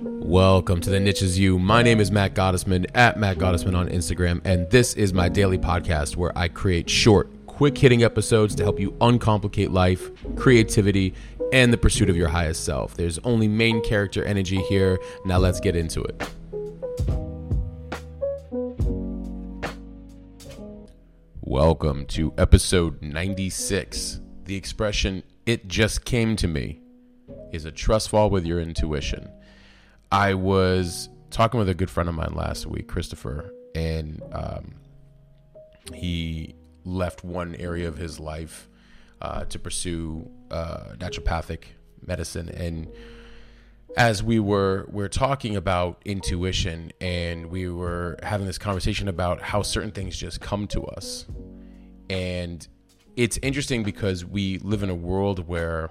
Welcome to the Niche Is You. My name is Matt Gottesman at Matt Gottesman on Instagram, and this is my daily podcast where I create short, quick hitting episodes to help you uncomplicate life, creativity, and the pursuit of your highest self. There's only main character energy here. Now let's get into it. Welcome to episode 96. The expression, it just came to me, is a trust fall with your intuition. I was talking with a good friend of mine last week, Christopher, and um, he left one area of his life uh, to pursue uh, naturopathic medicine. And as we were we are talking about intuition, and we were having this conversation about how certain things just come to us, and it's interesting because we live in a world where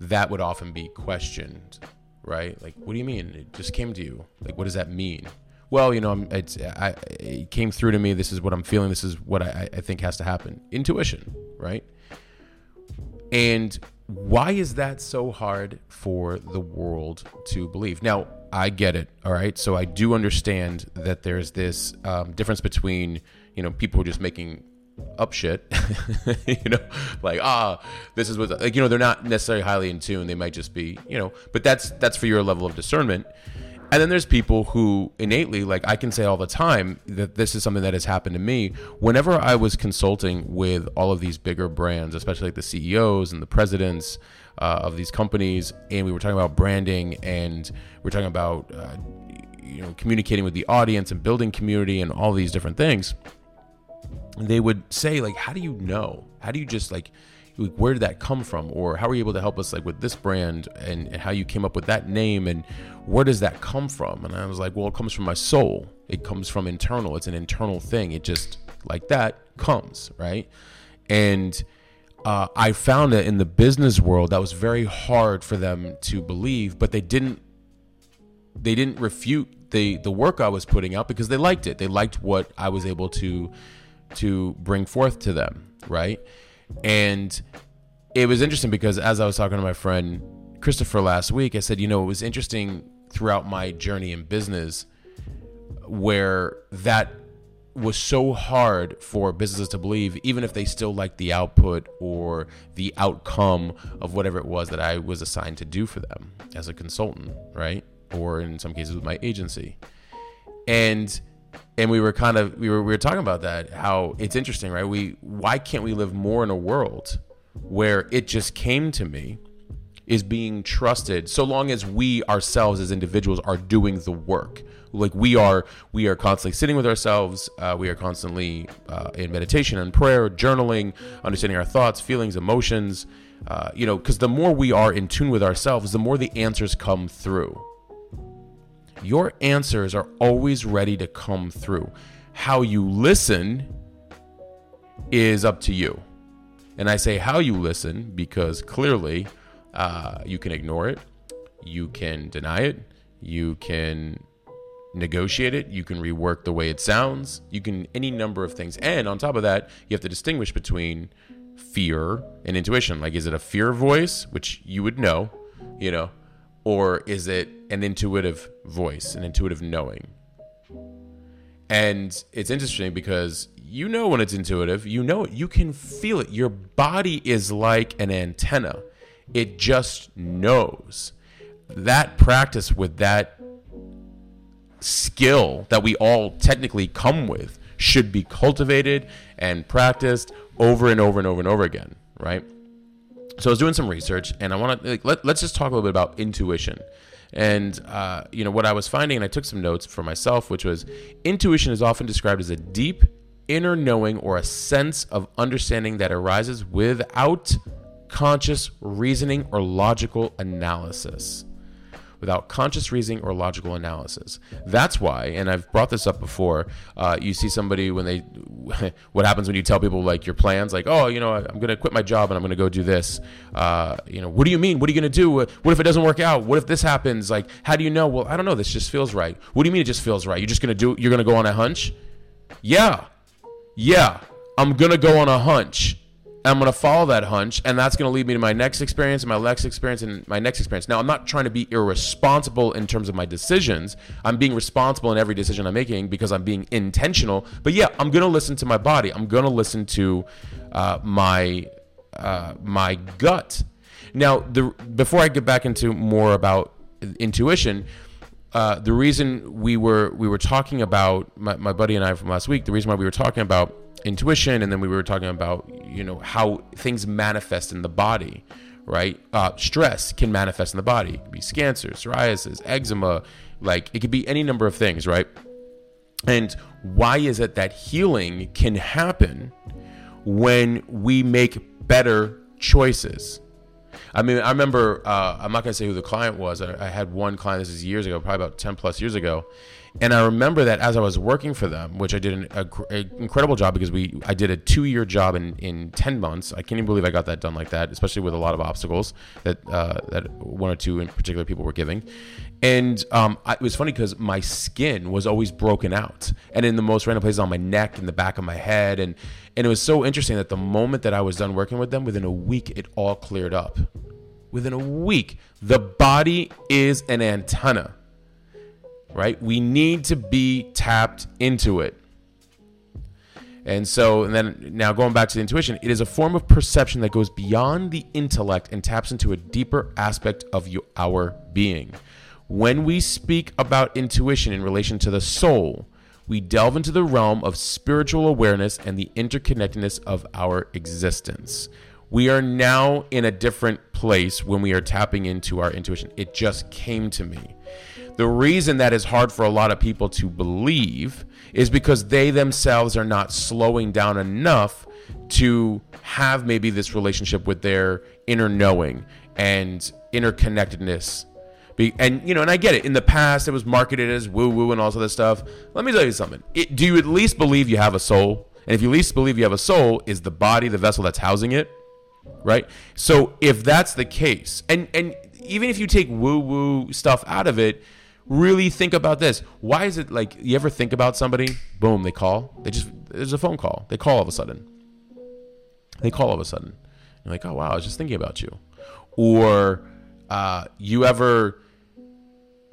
that would often be questioned right? Like, what do you mean? It just came to you. Like, what does that mean? Well, you know, I'm, it's, I, it came through to me. This is what I'm feeling. This is what I, I think has to happen. Intuition, right? And why is that so hard for the world to believe? Now, I get it. All right. So I do understand that there's this um, difference between, you know, people who are just making up shit, you know, like ah, this is what like you know they're not necessarily highly in tune. They might just be you know, but that's that's for your level of discernment. And then there's people who innately, like I can say all the time that this is something that has happened to me. Whenever I was consulting with all of these bigger brands, especially like the CEOs and the presidents uh, of these companies, and we were talking about branding and we are talking about uh, you know communicating with the audience and building community and all these different things they would say like how do you know? How do you just like where did that come from? Or how are you able to help us like with this brand and, and, how you came up with that name? And where does that come from? And i was like well it comes from my soul. It comes from internal. It's an internal thing. It just like that comes right? And uh, i found that in the business world that was very hard for them to believe but they didn't they didn't refute the the work i was putting out because they liked it. They liked what i was able to to bring forth to them, right? And it was interesting because as I was talking to my friend Christopher last week, I said, you know, it was interesting throughout my journey in business where that was so hard for businesses to believe, even if they still liked the output or the outcome of whatever it was that I was assigned to do for them as a consultant, right? Or in some cases with my agency. And and we were kind of we were we were talking about that how it's interesting right? We why can't we live more in a world where it just came to me is being trusted so long as we ourselves as individuals are doing the work. Like we are we are constantly sitting with ourselves uh, we are constantly uh, in meditation and prayer journaling understanding our thoughts feelings emotions uh, you know because the more we are in tune with ourselves the more the answers come through your answers are always ready to come through. How you listen is up to you. And I say how you listen because clearly uh, you can ignore it, you can deny it, you can negotiate it, you can rework the way it sounds, you can any number of things. And on top of that, you have to distinguish between fear and intuition. Like, is it a fear voice, which you would know, you know, or is it an intuitive voice, an intuitive knowing? And it's interesting because you know when it's intuitive, you know it, you can feel it. Your body is like an antenna, it just knows. That practice with that skill that we all technically come with should be cultivated and practiced over and over and over and over again, right? so I was doing some research, and I want to like, let, let's just talk a little bit about intuition. And uh, you know what I was finding, and I took some notes for myself, which was intuition is often described as a deep inner knowing or a sense of understanding that arises without conscious reasoning or logical analysis without conscious reasoning or logical analysis. That's why, and I've brought this up before, uh, you see somebody when they, what happens when you tell people like your plans, like, oh, you know, I'm going to quit my job and I'm going to go do this. Uh, you know, what do you mean? What are you going to do? What if it doesn't work out? What if this happens? Like, how do you know? Well, I don't know. This just feels right. What do you mean it just feels right? You're just going to do, you're going to go on a hunch? Yeah. Yeah. I'm going to go on a hunch. I'm going to follow that hunch, and that's going to lead me to my next experience, and my next experience, and my next experience. Now, I'm not trying to be irresponsible in terms of my decisions. I'm being responsible in every decision I'm making because I'm being intentional. But yeah, I'm going to listen to my body. I'm going to listen to uh, my uh, my gut. Now, the before I get back into more about intuition, uh, the reason we were we were talking about my, my buddy and I from last week, the reason why we were talking about intuition, and then we were talking about you know how things manifest in the body, right? Uh, stress can manifest in the body. It could be cancer, psoriasis, eczema, like it could be any number of things, right? And why is it that healing can happen when we make better choices? I mean, I remember, uh, I'm not going to say who the client was. I, I, had one client, this is years ago, probably about 10 plus years ago. And I remember that as I was working for them, which I did an a, a incredible job because we I did a two year job in, in 10 months. I can't even believe I got that done like that, especially with a lot of obstacles that, uh, that one or two in particular people were giving. And um, I, it was funny because my skin was always broken out and in the most random places on my neck and the back of my head. And, and it was so interesting that the moment that I was done working with them, within a week, it all cleared up. Within a week, the body is an antenna, right? We need to be tapped into it. And so, and then now going back to the intuition, it is a form of perception that goes beyond the intellect and taps into a deeper aspect of you, our being. When we speak about intuition in relation to the soul, we delve into the realm of spiritual awareness and the interconnectedness of our existence. We are now in a different place when we are tapping into our intuition. It just came to me. The reason that is hard for a lot of people to believe is because they themselves are not slowing down enough to have maybe this relationship with their inner knowing and interconnectedness and you know, and I get it. In the past, it was marketed as woo woo and all of this stuff. Let me tell you something. It, do you at least believe you have a soul? And if you at least believe you have a soul, is the body the vessel that's housing it? Right. So if that's the case, and and even if you take woo woo stuff out of it, really think about this. Why is it like you ever think about somebody? Boom, they call. They just there's a phone call. They call all of a sudden. They call all of a sudden. You're like, oh wow, I was just thinking about you. Or uh, you ever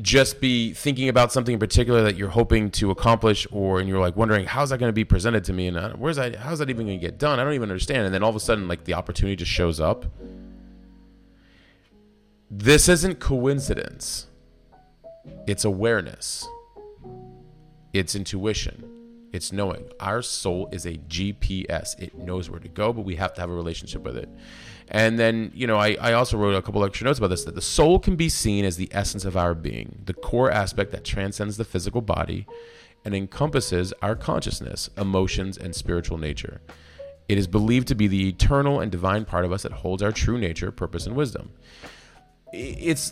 just be thinking about something in particular that you're hoping to accomplish or and you're like wondering how's that going to be presented to me? And uh, where's that how's that even going to get done? I don't even understand. And then all of a sudden like the opportunity just shows up. This isn't coincidence. It's awareness. It's intuition. It's knowing. Our soul is a gps it knows where to go but we have to have a relationship with it and then, you know, I, I also wrote a couple extra notes about this that the soul can be seen as the essence of our being, the core aspect that transcends the physical body and encompasses our consciousness, emotions, and spiritual nature. It is believed to be the eternal and divine part of us that holds our true nature, purpose, and wisdom it's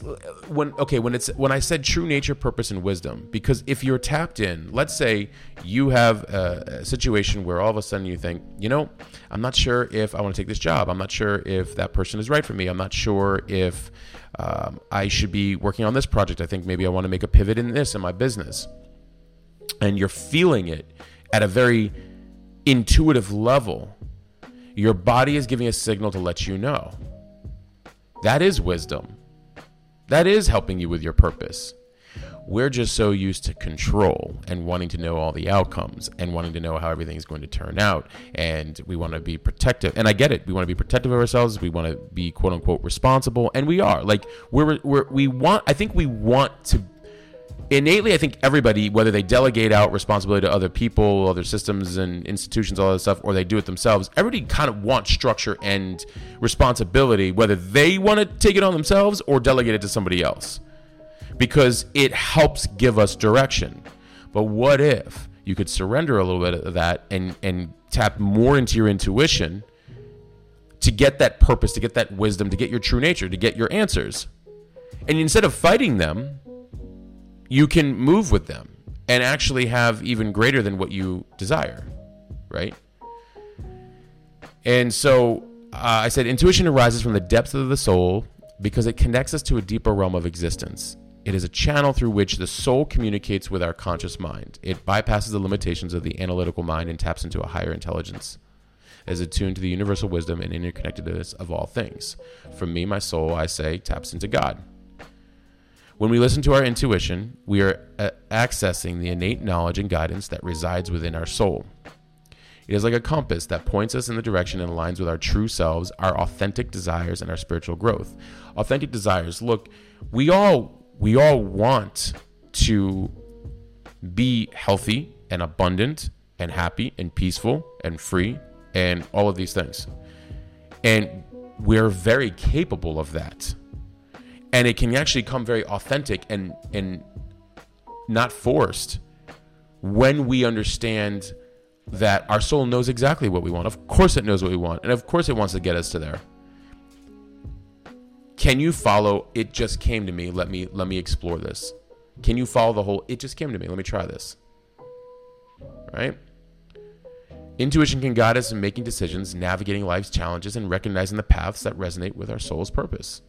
when okay when it's when i said true nature purpose and wisdom because if you're tapped in let's say you have a, a, situation where all of a sudden you think you know i'm not sure if i want to take this job. I'm not sure if that person is right for me. I'm not sure if um, i should be working on this project. I think maybe i want to make a pivot in this in my business. And you're feeling it at a very intuitive level. Your body is giving a signal to let you know. That is wisdom that is helping you with your purpose. We're just so used to control and wanting to know all the outcomes and wanting to know how everything is going to turn out. And we want to be protective. And I get it. We want to be protective of ourselves. We want to be quote unquote responsible. And we are. Like, we're, we're, we want, I think we want to innately, I think everybody, whether they delegate out responsibility to other people, other systems and institutions, all that stuff, or they do it themselves, everybody kind of wants structure and responsibility, whether they want to take it on themselves or delegate it to somebody else, because it helps give us direction. But what if you could surrender a little bit of that and and tap more into your intuition to get that purpose, to get that wisdom, to get your true nature, to get your answers, and instead of fighting them you can move with them and actually have even greater than what you desire, right? And so uh, I said intuition arises from the depths of the soul because it connects us to a deeper realm of existence. It is a channel through which the soul communicates with our conscious mind. It bypasses the limitations of the analytical mind and taps into a higher intelligence. as attuned to the universal wisdom and interconnectedness of all things. For me, my soul, I say, taps into God. When we listen to our intuition, we are uh, accessing the innate knowledge and guidance that resides within our soul. It is like a compass that points us in the direction and aligns with our true selves, our authentic desires, and our spiritual growth. Authentic desires. Look, we all we all want to be healthy and abundant and happy and peaceful and free and all of these things. And we're very capable of that and it can actually come very authentic and and not forced when we understand that our soul knows exactly what we want. Of course it knows what we want, and of course it wants to get us to there. Can you follow it just came to me. Let me let me explore this. Can you follow the whole it just came to me. Let me try this. Right? Intuition can guide us in making decisions, navigating life's challenges, and recognizing the paths that resonate with our soul's purpose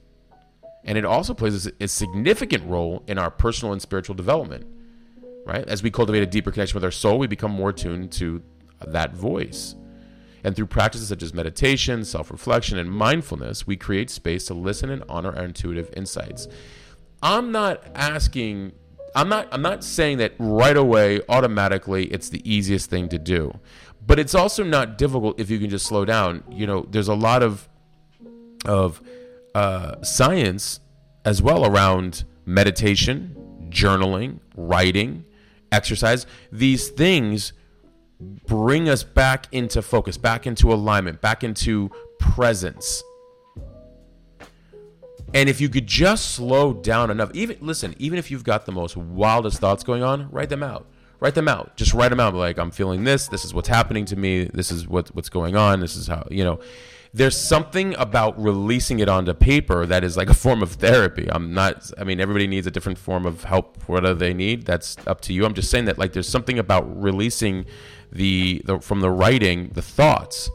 and it also plays a significant role in our personal and spiritual development right? As we cultivate a deeper connection with our soul we become more tuned to that voice. And through practices such as meditation self-reflection and mindfulness we create space to listen and honor our intuitive insights. I'm not asking i'm not i'm not saying that right away automatically it's the easiest thing to do. But it's also not difficult if you can just slow down. You know there's a lot of of uh, science as well around meditation, journaling, writing, exercise. These things bring us back into focus, back into alignment, back into presence. And if you could just slow down enough, even listen, even if you've got the most wildest thoughts going on, write them out. Write them out. Just write them out. Like I'm feeling this. This is what's happening to me. This is what what's going on. This is how you know there's something about releasing it onto paper that is like a form of therapy. I'm not, I mean, everybody needs a different form of help, whatever they need. That's up to you. I'm just saying that, like, there's something about releasing the, the from the writing, the thoughts.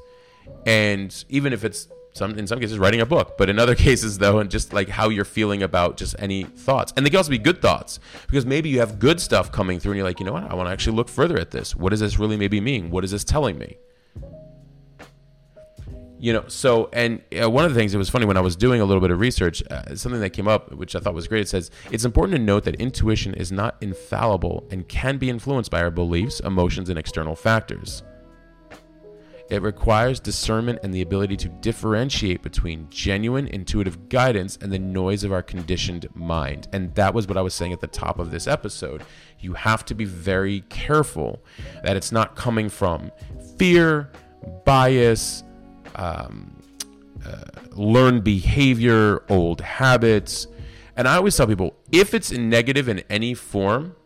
And even if it's some, in some cases, writing a book, but in other cases, though, and just like how you're feeling about just any thoughts. And they can also be good thoughts because maybe you have good stuff coming through and you're like, you know what? I want to actually look further at this. What does this really maybe mean? What is this telling me? You know so and uh, one of the things it was funny when i was doing a little bit of research uh, something that came up which i thought was great it says it's important to note that intuition is not infallible and can be influenced by our beliefs emotions and external factors it requires discernment and the ability to differentiate between genuine intuitive guidance and the noise of our conditioned mind. And that was what I was saying at the top of this episode. You have to be very careful that it's not coming from fear, bias, um, uh, learned behavior, old habits. And I always tell people if it's negative in any form,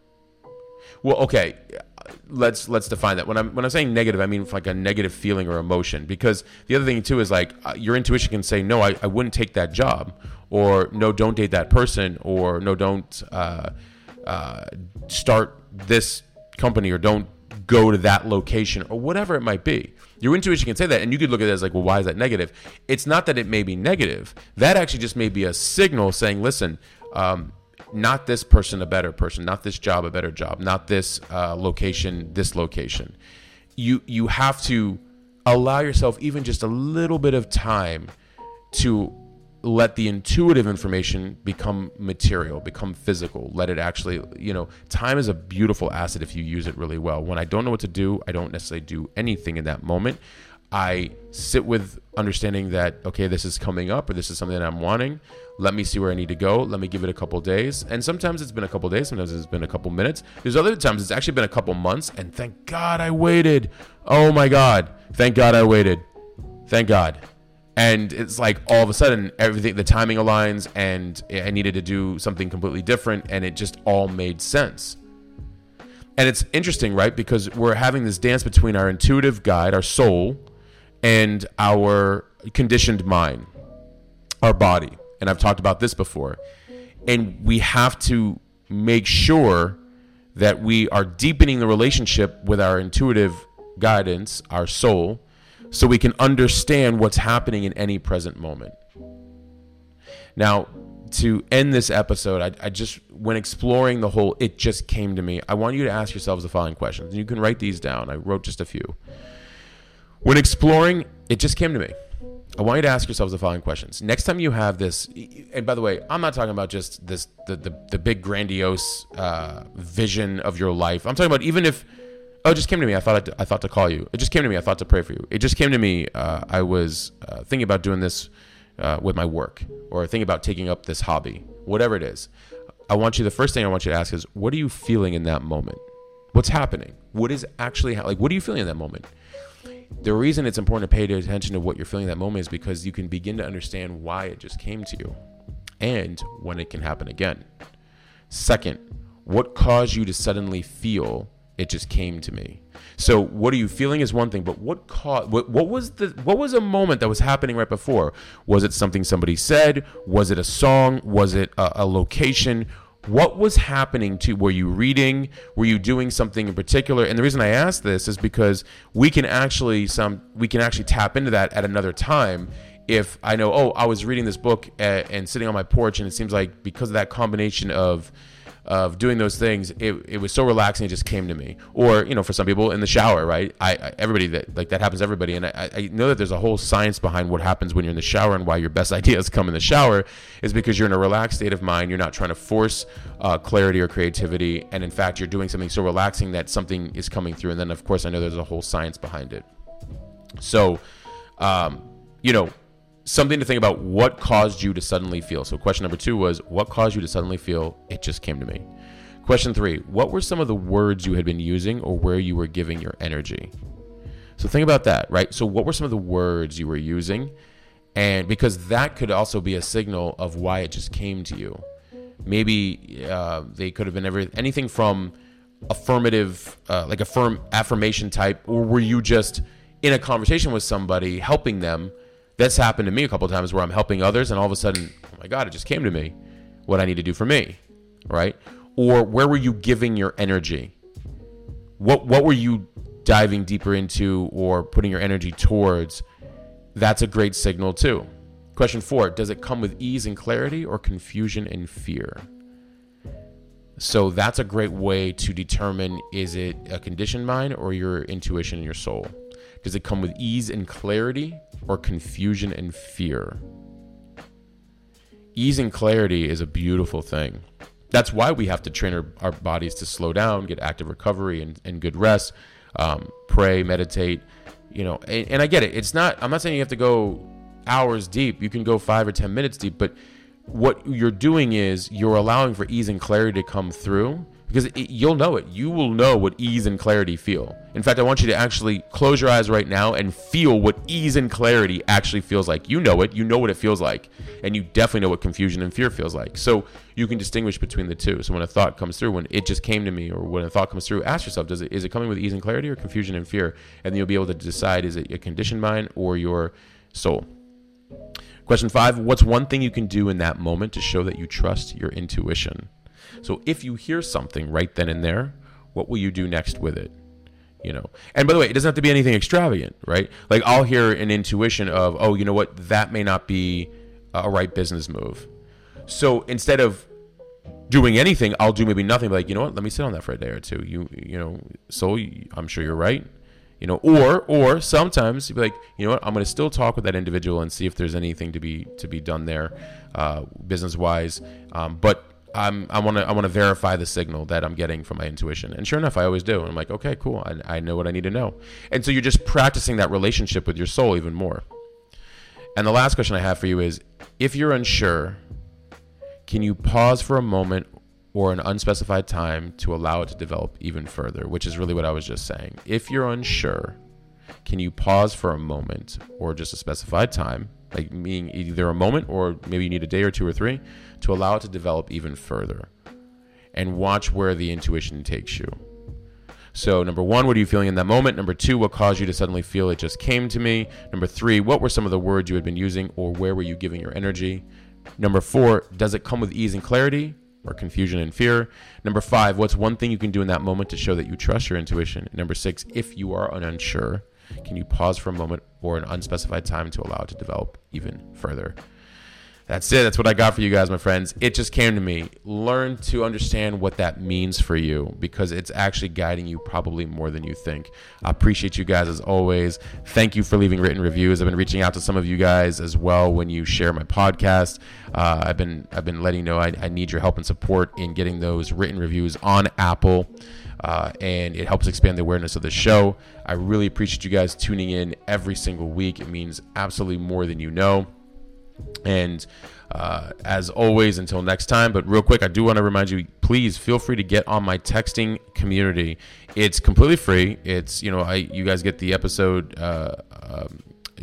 well, okay, let's let's define that. When I'm when I'm saying negative, I mean like a negative feeling or emotion. Because the other thing too is like uh, your intuition can say no, I, I wouldn't take that job, or no, don't date that person, or no, don't uh, uh, start this company, or don't go to that location, or whatever it might be. Your intuition can say that, and you could look at it as like, well, why is that negative? It's not that it may be negative. That actually just may be a signal saying, listen, um, not this person a better person, not this job a better job, not this uh, location this location. You you have to allow yourself even just a little bit of time to let the intuitive information become material, become physical. Let it actually, you know, time is a beautiful asset if you use it really well. When I don't know what to do, I don't necessarily do anything in that moment. I sit with understanding that, okay, this is coming up or this is something that I'm wanting. Let me see where I need to go. Let me give it a couple days. And sometimes it's been a couple days, sometimes it's been a couple minutes. There's other times it's actually been a couple months. And thank God I waited. Oh my God. Thank God I waited. Thank God and it's like all of a sudden everything the timing aligns and i needed to do something completely different and it just all made sense. And it's interesting right? Because we're having this dance between our intuitive guide our soul and our conditioned mind our body. And i've talked about this before. And we have to make sure that we are deepening the relationship with our intuitive guidance our soul so we can understand what's happening in any present moment. Now, to end this episode, I, I, just, when exploring the whole, it just came to me. I want you to ask yourselves the following questions. And you can write these down. I wrote just a few. When exploring, it just came to me. I want you to ask yourselves the following questions. Next time you have this, and by the way, I'm not talking about just this the the, the big grandiose uh, vision of your life. I'm talking about even if oh, it just came to me. I thought I, I thought to call you. It just came to me. I thought to pray for you. It just came to me. Uh, I was uh, thinking about doing this uh, with my work, or thinking about taking up this hobby, whatever it is. I want you. The first thing I want you to ask is, what are you feeling in that moment? What's happening? What is actually like? What are you feeling in that moment? the reason it's important to pay attention to what you're feeling in that moment is because you can begin to understand why it just came to you and when it can happen again. Second, what caused you to suddenly feel it just came to me? So what are you feeling is one thing, but what caused what, what was the what was a moment that was happening right before? Was it something somebody said? Was it a song? Was it a, a location? what was happening to were you reading were you doing something in particular and the reason i ask this is because we can actually some we can actually tap into that at another time if i know oh i was reading this book and, and sitting on my porch and it seems like because of that combination of of doing those things, it, it was so relaxing. It just came to me. Or you know, for some people in the shower, right? I, I everybody that like that happens to everybody, and I, I know that there's a whole science behind what happens when you're in the shower and why your best ideas come in the shower is because you're in a relaxed state of mind. You're not trying to force uh, clarity or creativity, and in fact, you're doing something so relaxing that something is coming through. And then, of course, I know there's a whole science behind it. So, um, you know, something to think about what caused you to suddenly feel. So, question number two was, what caused you to suddenly feel it just came to me? Question three, what were some of the words you had been using or where you were giving your energy? So, think about that, right? So, what were some of the words you were using? And because that could also be a signal of why it just came to you. Maybe uh, they could have been every, anything from affirmative, uh, like a firm affirmation type, or were you just in a conversation with somebody helping them? That's happened to me a couple times where I'm helping others and all of a sudden, oh my God, it just came to me what I need to do for me, right? Or where were you giving your energy? What what were you diving deeper into or putting your energy towards? That's a great signal too. Question 4, does it come with ease and clarity or confusion and fear? So that's a great way to determine is it a conditioned mind or your intuition and your soul? Does it come with ease and clarity or confusion and fear? Ease and clarity is a beautiful thing. That's why we have to train our, our bodies to slow down, get active recovery and, and good rest, um, pray, meditate, you know. And, and I get it. It's not, I'm not saying you have to go hours deep. You can go five or 10 minutes deep, but what you're doing is you're allowing for ease and clarity to come through because it, you'll know it. You will know what ease and clarity feel. In fact, I want you to actually close your eyes right now and feel what ease and clarity actually feels like. You know it. You know what it feels like. And you definitely know what confusion and fear feels like. So you can distinguish between the two. So when a thought comes through, when it just came to me, or when a thought comes through, ask yourself, does it is it coming with ease and clarity or confusion and fear? And then you'll be able to decide is it a conditioned mind or your soul. Question five, what's one thing you can do in that moment to show that you trust your intuition? So if you hear something right then and there, what will you do next with it? You know, and by the way, it doesn't have to be anything extravagant, right? Like I'll hear an intuition of, oh, you know what, that may not be a right business move. So instead of doing anything, I'll do maybe nothing. Like you know what, let me sit on that for a day or two. You you know, so I'm sure you're right. You know, or or sometimes you'd be like, you know what, I'm going to still talk with that individual and see if there's anything to be to be done there, uh, business wise. Um, but I'm, I want to I want to verify the signal that I'm getting from my intuition. And sure enough, I always do. And I'm like, okay, cool. I, I know what I need to know. And so you're just practicing that relationship with your soul even more. And the last question I have for you is if you're unsure, can you pause for a moment or an unspecified time to allow it to develop even further, which is really what I was just saying. If you're unsure, can you pause for a moment or just a specified time, like meaning either a moment or maybe you need a day or two or three, to allow it to develop even further and watch where the intuition takes you. So, number one, what are you feeling in that moment? Number two, what caused you to suddenly feel it just came to me? Number three, what were some of the words you had been using or where were you giving your energy? Number four, does it come with ease and clarity or confusion and fear? Number five, what's one thing you can do in that moment to show that you trust your intuition? Number six, if you are unsure, can you pause for a moment or an unspecified time to allow it to develop even further? That's it. That's what I got for you guys, my friends. It just came to me. Learn to understand what that means for you because it's actually guiding you probably more than you think. I appreciate you guys as always. Thank you for leaving written reviews. I've been reaching out to some of you guys as well when you share my podcast. Uh, I've been I've been letting you know I, I need your help and support in getting those written reviews on Apple. Uh, and it helps expand the awareness of the show. I really appreciate you guys tuning in every single week. It means absolutely more than you know. And uh, as always, until next time, but real quick, I do want to remind you please feel free to get on my texting community. It's completely free. It's, you know, I you guys get the episode uh, um,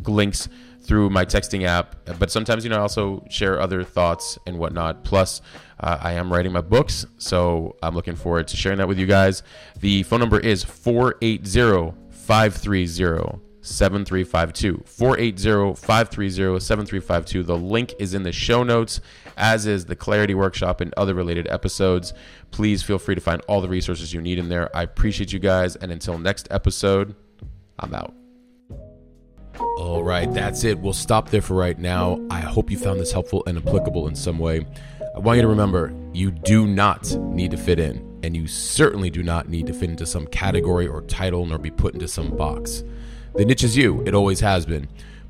links through my texting app, but sometimes, you know, I also share other thoughts and whatnot. Plus, uh, I am writing my books, so I'm looking forward to sharing that with you guys. The phone number is 480 530 7352 480-530-7352 the link is in the show notes as is the clarity workshop and other related episodes please feel free to find all the resources you need in there i appreciate you guys and until next episode i'm out all right that's it. We'll stop there for right now. I hope you found this helpful and applicable in some way. I want you to remember you do not need to fit in and you certainly do not need to fit into some category or title nor be put into some box. The niche is you, it always has been.